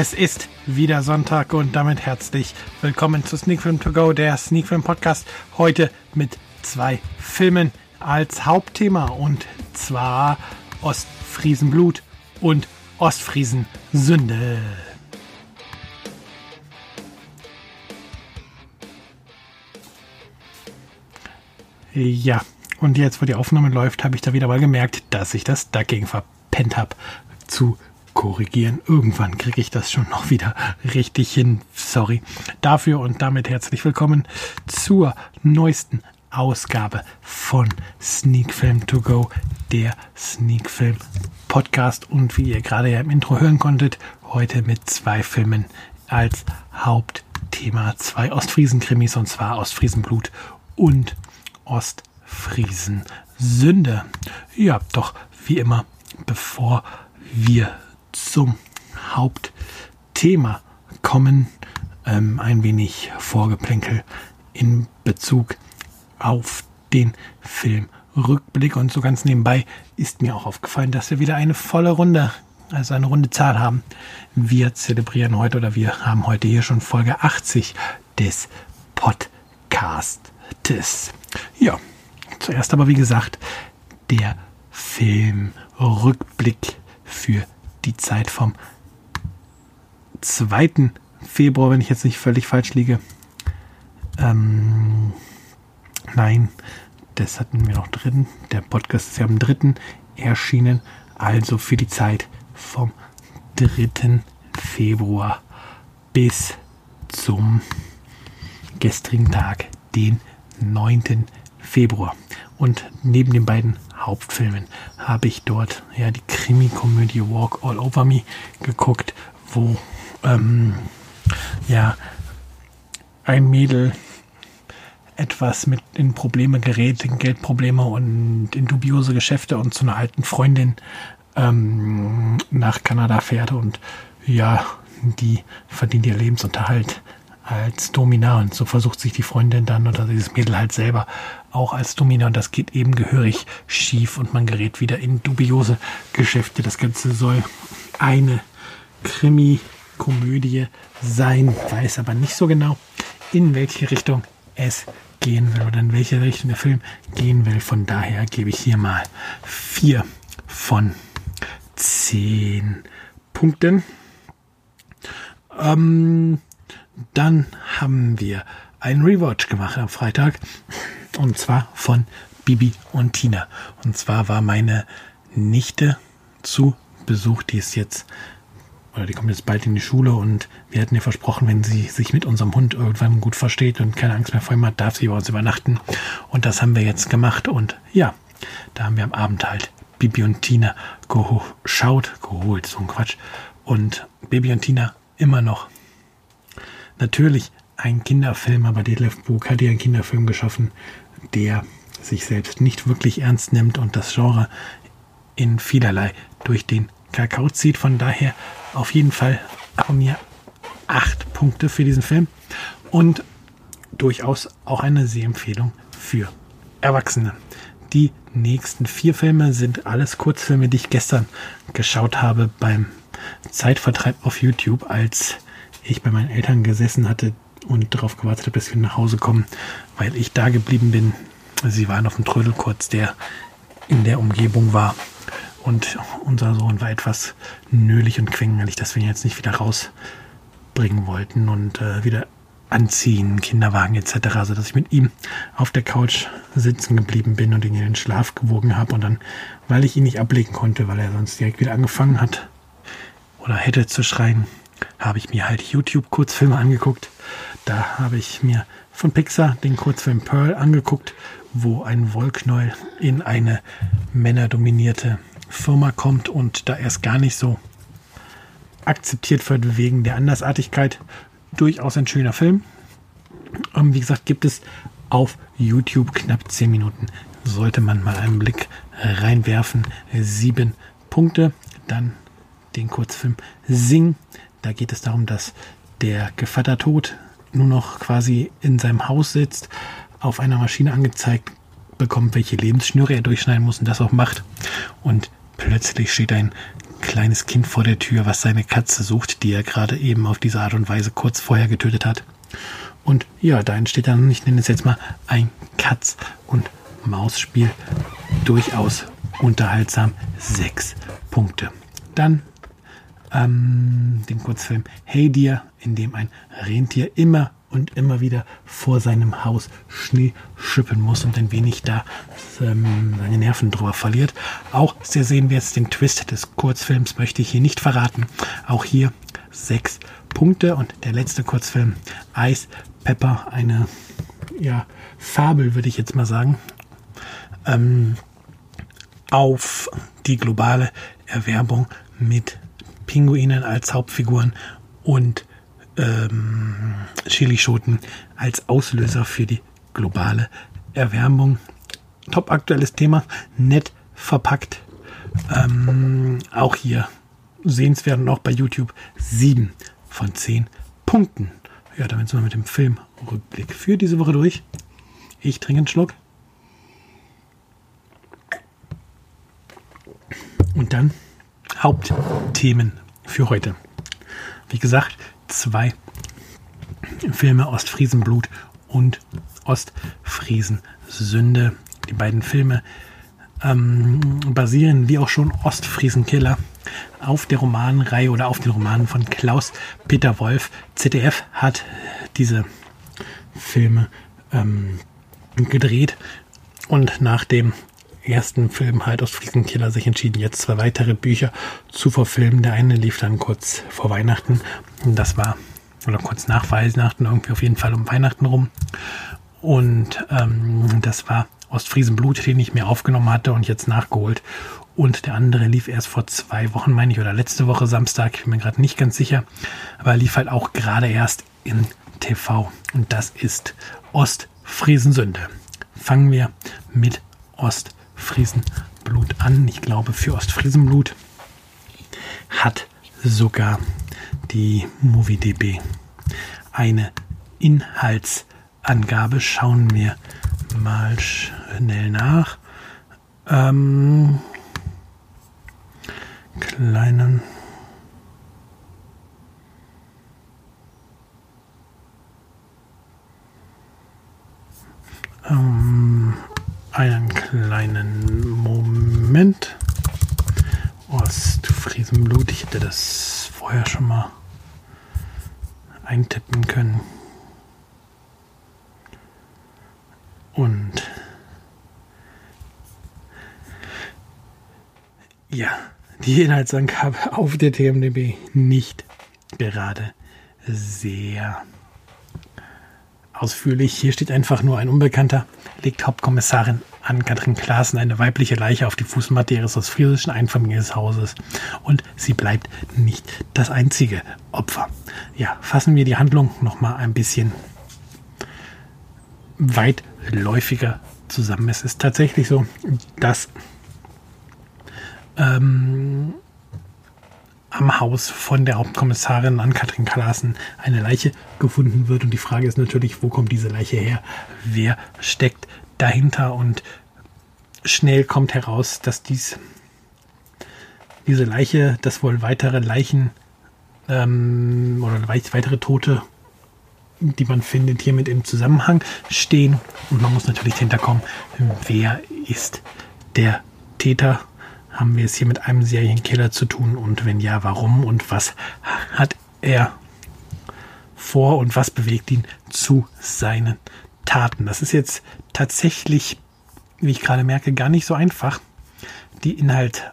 Es ist wieder Sonntag und damit herzlich willkommen zu Sneak Film To Go, der Sneak Film Podcast. Heute mit zwei Filmen als Hauptthema und zwar Ostfriesenblut und Ostfriesensünde. Ja, und jetzt, wo die Aufnahme läuft, habe ich da wieder mal gemerkt, dass ich das dagegen verpennt habe zu korrigieren. Irgendwann kriege ich das schon noch wieder richtig hin. Sorry dafür und damit herzlich willkommen zur neuesten Ausgabe von Sneak Film To Go, der Sneak Film Podcast. Und wie ihr gerade ja im Intro hören konntet, heute mit zwei Filmen als Hauptthema. Zwei Ostfriesen-Krimis und zwar Ostfriesenblut und Ostfriesen-Sünde. Ja, doch wie immer, bevor wir zum Hauptthema kommen. Ähm, ein wenig Vorgeplänkel in Bezug auf den Film Rückblick. Und so ganz nebenbei ist mir auch aufgefallen, dass wir wieder eine volle Runde, also eine runde Zahl haben. Wir zelebrieren heute oder wir haben heute hier schon Folge 80 des Podcastes. Ja, zuerst aber wie gesagt, der Film Rückblick für die Zeit vom 2. Februar, wenn ich jetzt nicht völlig falsch liege. Ähm, nein, das hatten wir noch drin. Der Podcast ist ja am 3. erschienen, also für die Zeit vom 3. Februar bis zum gestrigen Tag, den 9. Februar. Und neben den beiden Hauptfilmen habe ich dort ja die Krimi-Komödie Walk All Over Me geguckt, wo ähm, ja ein Mädel etwas mit in Probleme gerät, in Geldprobleme und in dubiose Geschäfte und zu einer alten Freundin ähm, nach Kanada fährt und ja, die verdient ihr Lebensunterhalt als Domina und so versucht sich die Freundin dann oder dieses Mädel halt selber auch als Domina und das geht eben gehörig schief und man gerät wieder in dubiose Geschäfte. Das Ganze soll eine Krimi-Komödie sein, weiß aber nicht so genau, in welche Richtung es gehen will oder in welche Richtung der Film gehen will. Von daher gebe ich hier mal vier von zehn Punkten. Ähm, dann haben wir einen Rewatch gemacht am Freitag. Und zwar von Bibi und Tina. Und zwar war meine Nichte zu Besuch, die ist jetzt, oder die kommt jetzt bald in die Schule und wir hatten ihr versprochen, wenn sie sich mit unserem Hund irgendwann gut versteht und keine Angst mehr vor ihm hat, darf sie bei uns übernachten. Und das haben wir jetzt gemacht. Und ja, da haben wir am Abend halt Bibi und Tina geschaut, geholt, so ein Quatsch. Und Bibi und Tina immer noch natürlich ein Kinderfilm, aber Detlef Buch hat ja einen Kinderfilm geschaffen, der sich selbst nicht wirklich ernst nimmt und das Genre in vielerlei durch den Kakao zieht. Von daher auf jeden Fall von mir acht Punkte für diesen Film und durchaus auch eine Sehempfehlung für Erwachsene. Die nächsten vier Filme sind alles Kurzfilme, die ich gestern geschaut habe beim Zeitvertreib auf YouTube als ich bei meinen Eltern gesessen hatte und darauf gewartet habe, dass wir nach Hause kommen, weil ich da geblieben bin. Sie waren auf dem Trödel kurz, der in der Umgebung war. Und unser Sohn war etwas nölig und quengelig, dass wir ihn jetzt nicht wieder rausbringen wollten und äh, wieder anziehen, Kinderwagen etc., dass ich mit ihm auf der Couch sitzen geblieben bin und ihn in den Schlaf gewogen habe und dann, weil ich ihn nicht ablegen konnte, weil er sonst direkt wieder angefangen hat oder hätte zu schreien, habe ich mir halt YouTube-Kurzfilme angeguckt. Da habe ich mir von Pixar den Kurzfilm Pearl angeguckt, wo ein Wollknäuel in eine männerdominierte Firma kommt und da erst gar nicht so akzeptiert wird wegen der Andersartigkeit. Durchaus ein schöner Film. Ähm, wie gesagt, gibt es auf YouTube knapp 10 Minuten. Sollte man mal einen Blick reinwerfen. Sieben Punkte. Dann den Kurzfilm Sing da geht es darum, dass der Gevatter Tod nur noch quasi in seinem Haus sitzt, auf einer Maschine angezeigt bekommt, welche Lebensschnüre er durchschneiden muss und das auch macht. Und plötzlich steht ein kleines Kind vor der Tür, was seine Katze sucht, die er gerade eben auf diese Art und Weise kurz vorher getötet hat. Und ja, da entsteht dann, ich nenne es jetzt mal, ein Katz- und Maus-Spiel. Durchaus unterhaltsam. Sechs Punkte. Dann ähm, den Kurzfilm Hey Dear, in dem ein Rentier immer und immer wieder vor seinem Haus Schnee schippen muss und ein wenig da ähm, seine Nerven drüber verliert. Auch sehr sehen wir jetzt den Twist des Kurzfilms, möchte ich hier nicht verraten. Auch hier sechs Punkte und der letzte Kurzfilm Ice Pepper, eine ja, Fabel, würde ich jetzt mal sagen, ähm, auf die globale Erwerbung mit Pinguinen als Hauptfiguren und ähm, Chilischoten als Auslöser für die globale Erwärmung. Top aktuelles Thema, nett verpackt. Ähm, auch hier sehenswert und auch bei YouTube 7 von 10 Punkten. Ja, damit sind wir mit dem Filmrückblick für diese Woche durch. Ich trinke einen Schluck. Und dann Hauptthemen für heute. Wie gesagt, zwei Filme Ostfriesenblut und Ostfriesensünde. Die beiden Filme ähm, basieren wie auch schon Ostfriesenkiller auf der Romanreihe oder auf den Romanen von Klaus Peter Wolf. ZDF hat diese Filme ähm, gedreht und nach dem ersten Film halt aus Friesenkiller sich entschieden, jetzt zwei weitere Bücher zu verfilmen. Der eine lief dann kurz vor Weihnachten. Das war, oder kurz nach Weihnachten, irgendwie auf jeden Fall um Weihnachten rum. Und ähm, das war Ostfriesenblut, den ich mir aufgenommen hatte und jetzt nachgeholt. Und der andere lief erst vor zwei Wochen, meine ich, oder letzte Woche Samstag, ich bin mir gerade nicht ganz sicher. Aber lief halt auch gerade erst in TV. Und das ist Ostfriesensünde. Fangen wir mit Ostfriesensünde Ostfriesenblut an. Ich glaube, für Ostfriesenblut hat sogar die MovieDB eine Inhaltsangabe. Schauen wir mal schnell nach. Ähm, kleinen ähm, einen kleinen Moment. Ostfriesenblut. Ich hätte das vorher schon mal eintippen können. Und ja, die Inhaltsangabe auf der TMDB nicht gerade sehr ausführlich. Hier steht einfach nur ein Unbekannter, legt Hauptkommissarin Ann-Kathrin Klaassen eine weibliche Leiche auf die Fußmatte ihres ostfriesischen Einfamilienhauses. Und sie bleibt nicht das einzige Opfer. Ja, fassen wir die Handlung nochmal ein bisschen weitläufiger zusammen. Es ist tatsächlich so, dass ähm, am Haus von der Hauptkommissarin an Katrin Kalassen eine Leiche gefunden wird. Und die Frage ist natürlich, wo kommt diese Leiche her? Wer steckt dahinter? Und schnell kommt heraus, dass dies diese Leiche, dass wohl weitere Leichen ähm, oder weitere Tote, die man findet, hiermit im Zusammenhang stehen. Und man muss natürlich hinterkommen, wer ist der Täter haben wir es hier mit einem Serienkiller zu tun? Und wenn ja, warum? Und was hat er vor und was bewegt ihn zu seinen Taten? Das ist jetzt tatsächlich, wie ich gerade merke, gar nicht so einfach, die Inhalt,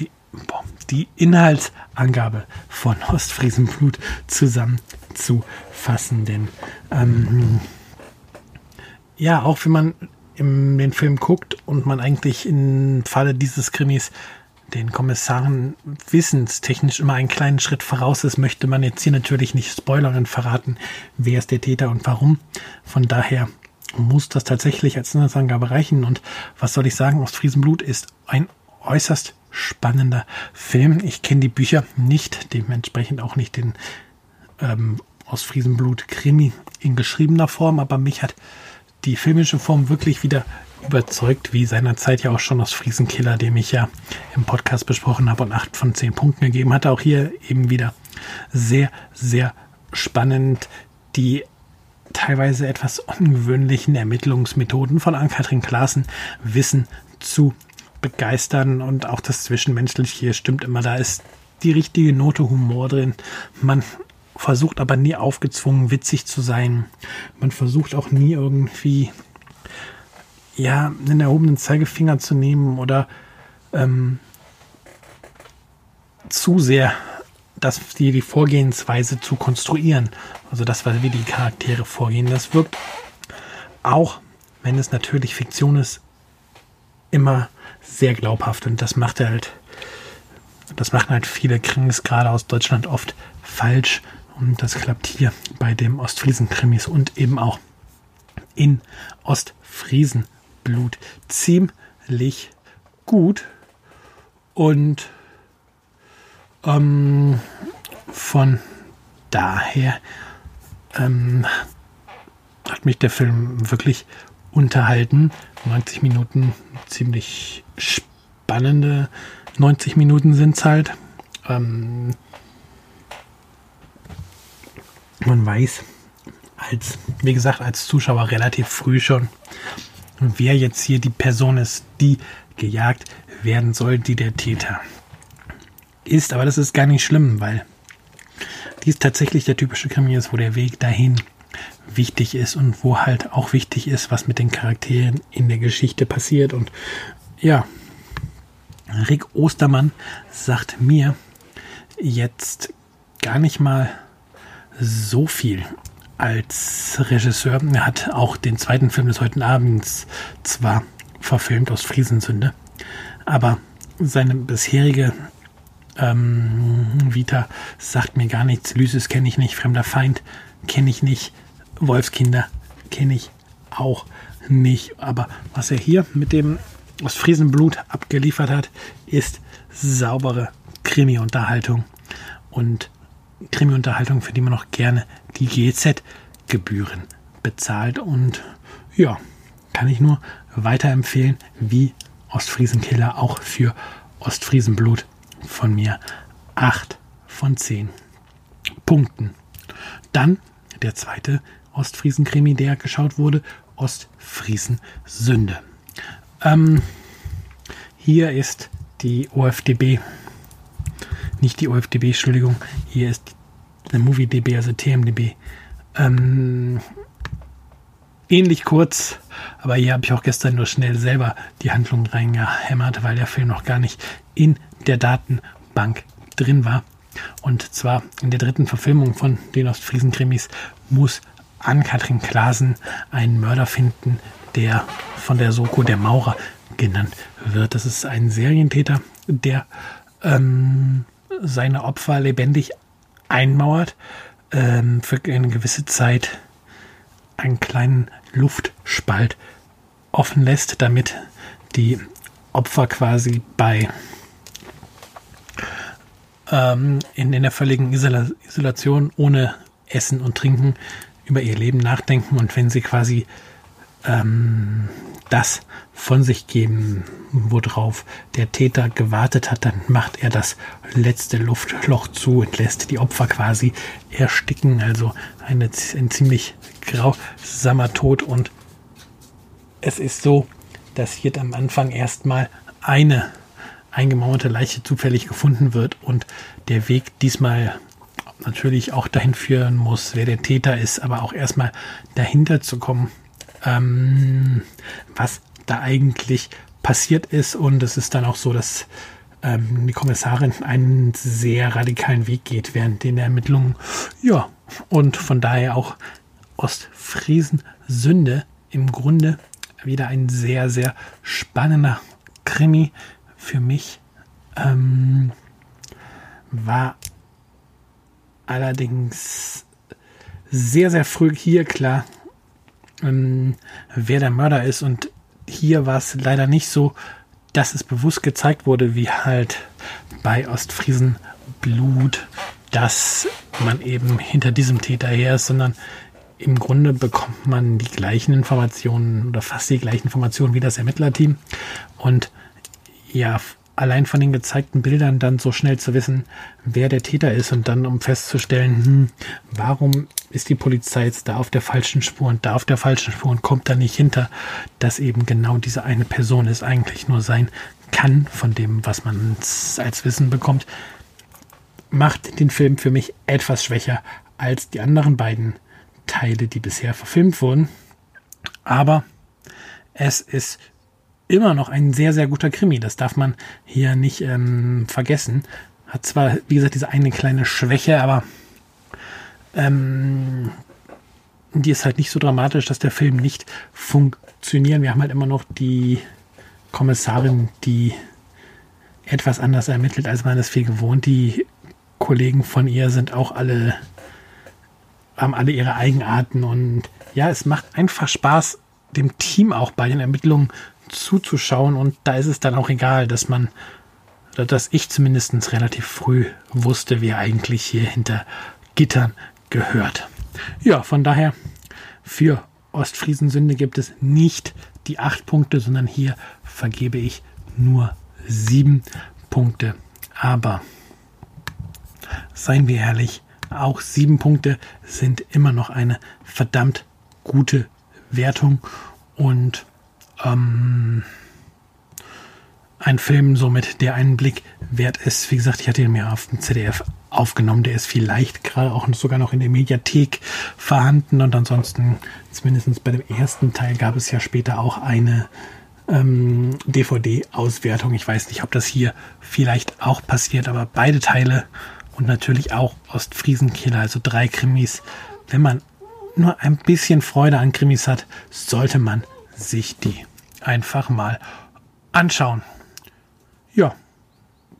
die, boah, die Inhaltsangabe von Ostfriesenblut zusammenzufassen. Denn ähm, ja, auch wenn man in den Film guckt und man eigentlich im Falle dieses Krimis den Kommissaren wissenstechnisch immer einen kleinen Schritt voraus ist, möchte man jetzt hier natürlich nicht spoilern verraten, wer ist der Täter und warum. Von daher muss das tatsächlich als Inhaltsangabe reichen. Und was soll ich sagen, Ostfriesenblut ist ein äußerst spannender Film. Ich kenne die Bücher nicht, dementsprechend auch nicht den ähm, Ostfriesenblut Krimi in geschriebener Form, aber mich hat die filmische Form wirklich wieder überzeugt, wie seinerzeit ja auch schon aus Friesenkiller, dem ich ja im Podcast besprochen habe und acht von zehn Punkten gegeben hatte. Auch hier eben wieder sehr, sehr spannend. Die teilweise etwas ungewöhnlichen Ermittlungsmethoden von Ann-Kathrin Klaassen wissen zu begeistern und auch das Zwischenmenschliche stimmt immer. Da ist die richtige Note Humor drin. Man versucht aber nie aufgezwungen witzig zu sein. Man versucht auch nie irgendwie ja einen erhobenen Zeigefinger zu nehmen oder ähm, zu sehr das, die, die Vorgehensweise zu konstruieren. Also das, wie die Charaktere vorgehen. Das wirkt auch, wenn es natürlich Fiktion ist, immer sehr glaubhaft. Und das macht halt, das machen halt viele Krimis gerade aus Deutschland oft falsch. Und das klappt hier bei dem Ostfriesen-Krimis und eben auch in Ostfriesenblut ziemlich gut. Und ähm, von daher ähm, hat mich der Film wirklich unterhalten. 90 Minuten, ziemlich spannende 90 Minuten sind es halt. Ähm, man weiß als, wie gesagt, als Zuschauer relativ früh schon, wer jetzt hier die Person ist, die gejagt werden soll, die der Täter ist. Aber das ist gar nicht schlimm, weil dies tatsächlich der typische Krimi ist, wo der Weg dahin wichtig ist und wo halt auch wichtig ist, was mit den Charakteren in der Geschichte passiert. Und ja, Rick Ostermann sagt mir jetzt gar nicht mal so viel als Regisseur. Er hat auch den zweiten Film des heutigen Abends zwar verfilmt aus Friesensünde, aber seine bisherige ähm, Vita sagt mir gar nichts. Lysis kenne ich nicht, Fremder Feind kenne ich nicht, Wolfskinder kenne ich auch nicht. Aber was er hier mit dem aus Friesenblut abgeliefert hat, ist saubere Krimi-Unterhaltung. Und Krimi-Unterhaltung, für die man noch gerne die GZ-Gebühren bezahlt. Und ja, kann ich nur weiterempfehlen, wie Ostfriesenkiller auch für Ostfriesenblut von mir 8 von 10 Punkten. Dann der zweite Ostfriesen-Krimi, der geschaut wurde, Ostfriesen-Sünde. Ähm, hier ist die OFDB, nicht die OFDB, Entschuldigung, hier ist die MovieDB, also TMDB. Ähm, ähnlich kurz, aber hier habe ich auch gestern nur schnell selber die Handlung reingehämmert, weil der Film noch gar nicht in der Datenbank drin war. Und zwar in der dritten Verfilmung von den Ostfriesen-Krimis muss Ann-Kathrin Klasen einen Mörder finden, der von der Soko der Maurer genannt wird. Das ist ein Serientäter, der ähm, seine Opfer lebendig einmauert, ähm, für eine gewisse Zeit einen kleinen Luftspalt offen lässt, damit die Opfer quasi bei ähm, in, in der völligen Isola Isolation ohne Essen und Trinken über ihr Leben nachdenken und wenn sie quasi ähm, das von sich geben, worauf der Täter gewartet hat, dann macht er das letzte Luftloch zu und lässt die Opfer quasi ersticken. Also eine, ein ziemlich grausamer Tod. Und es ist so, dass hier am Anfang erstmal eine eingemauerte Leiche zufällig gefunden wird und der Weg diesmal natürlich auch dahin führen muss, wer der Täter ist, aber auch erstmal dahinter zu kommen, ähm, was da eigentlich passiert ist. Und es ist dann auch so, dass ähm, die Kommissarin einen sehr radikalen Weg geht während den Ermittlungen. Ja, und von daher auch Ostfriesen Sünde im Grunde wieder ein sehr, sehr spannender Krimi für mich. Ähm, war allerdings sehr, sehr früh hier klar, ähm, wer der Mörder ist. Und hier war es leider nicht so, dass es bewusst gezeigt wurde, wie halt bei Ostfriesen Blut, dass man eben hinter diesem Täter her ist, sondern im Grunde bekommt man die gleichen Informationen oder fast die gleichen Informationen wie das Ermittlerteam. Und ja, allein von den gezeigten Bildern dann so schnell zu wissen, wer der Täter ist und dann um festzustellen, hm, warum ist die Polizei jetzt da auf der falschen Spur und da auf der falschen Spur und kommt da nicht hinter, dass eben genau diese eine Person es eigentlich nur sein kann, von dem, was man als Wissen bekommt, macht den Film für mich etwas schwächer als die anderen beiden Teile, die bisher verfilmt wurden. Aber es ist immer noch ein sehr, sehr guter Krimi. Das darf man hier nicht ähm, vergessen. Hat zwar, wie gesagt, diese eine kleine Schwäche, aber ähm, die ist halt nicht so dramatisch, dass der Film nicht funktioniert. Wir haben halt immer noch die Kommissarin, die etwas anders ermittelt, als man es viel gewohnt. Die Kollegen von ihr sind auch alle, haben alle ihre Eigenarten und ja, es macht einfach Spaß, dem Team auch bei den Ermittlungen zuzuschauen und da ist es dann auch egal, dass man, dass ich zumindest relativ früh wusste, wer eigentlich hier hinter Gittern gehört. Ja, von daher für Ostfriesensünde gibt es nicht die acht Punkte, sondern hier vergebe ich nur sieben Punkte. Aber seien wir ehrlich, auch sieben Punkte sind immer noch eine verdammt gute Wertung und ähm, ein Film somit, der einen Blick wert ist. Wie gesagt, ich hatte ihn mir auf dem ZDF aufgenommen. Der ist vielleicht gerade auch sogar noch in der Mediathek vorhanden. Und ansonsten, zumindest bei dem ersten Teil, gab es ja später auch eine ähm, DVD-Auswertung. Ich weiß nicht, ob das hier vielleicht auch passiert, aber beide Teile und natürlich auch Ostfriesenkiller, also drei Krimis. Wenn man nur ein bisschen Freude an Krimis hat, sollte man sich die einfach mal anschauen. Ja,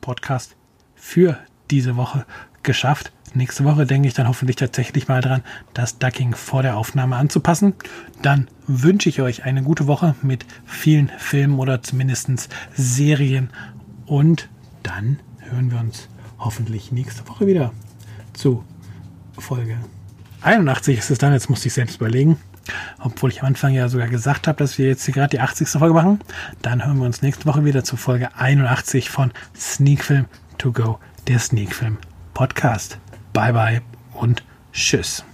Podcast für diese Woche geschafft. Nächste Woche denke ich dann hoffentlich tatsächlich mal dran, das Ducking vor der Aufnahme anzupassen. Dann wünsche ich euch eine gute Woche mit vielen Filmen oder zumindest Serien. Und dann hören wir uns hoffentlich nächste Woche wieder zu Folge 81 ist es dann. Jetzt musste ich selbst überlegen. Obwohl ich am Anfang ja sogar gesagt habe, dass wir jetzt hier gerade die 80. Folge machen. Dann hören wir uns nächste Woche wieder zu Folge 81 von Sneak Film To Go, der Sneak Film Podcast. Bye bye und tschüss.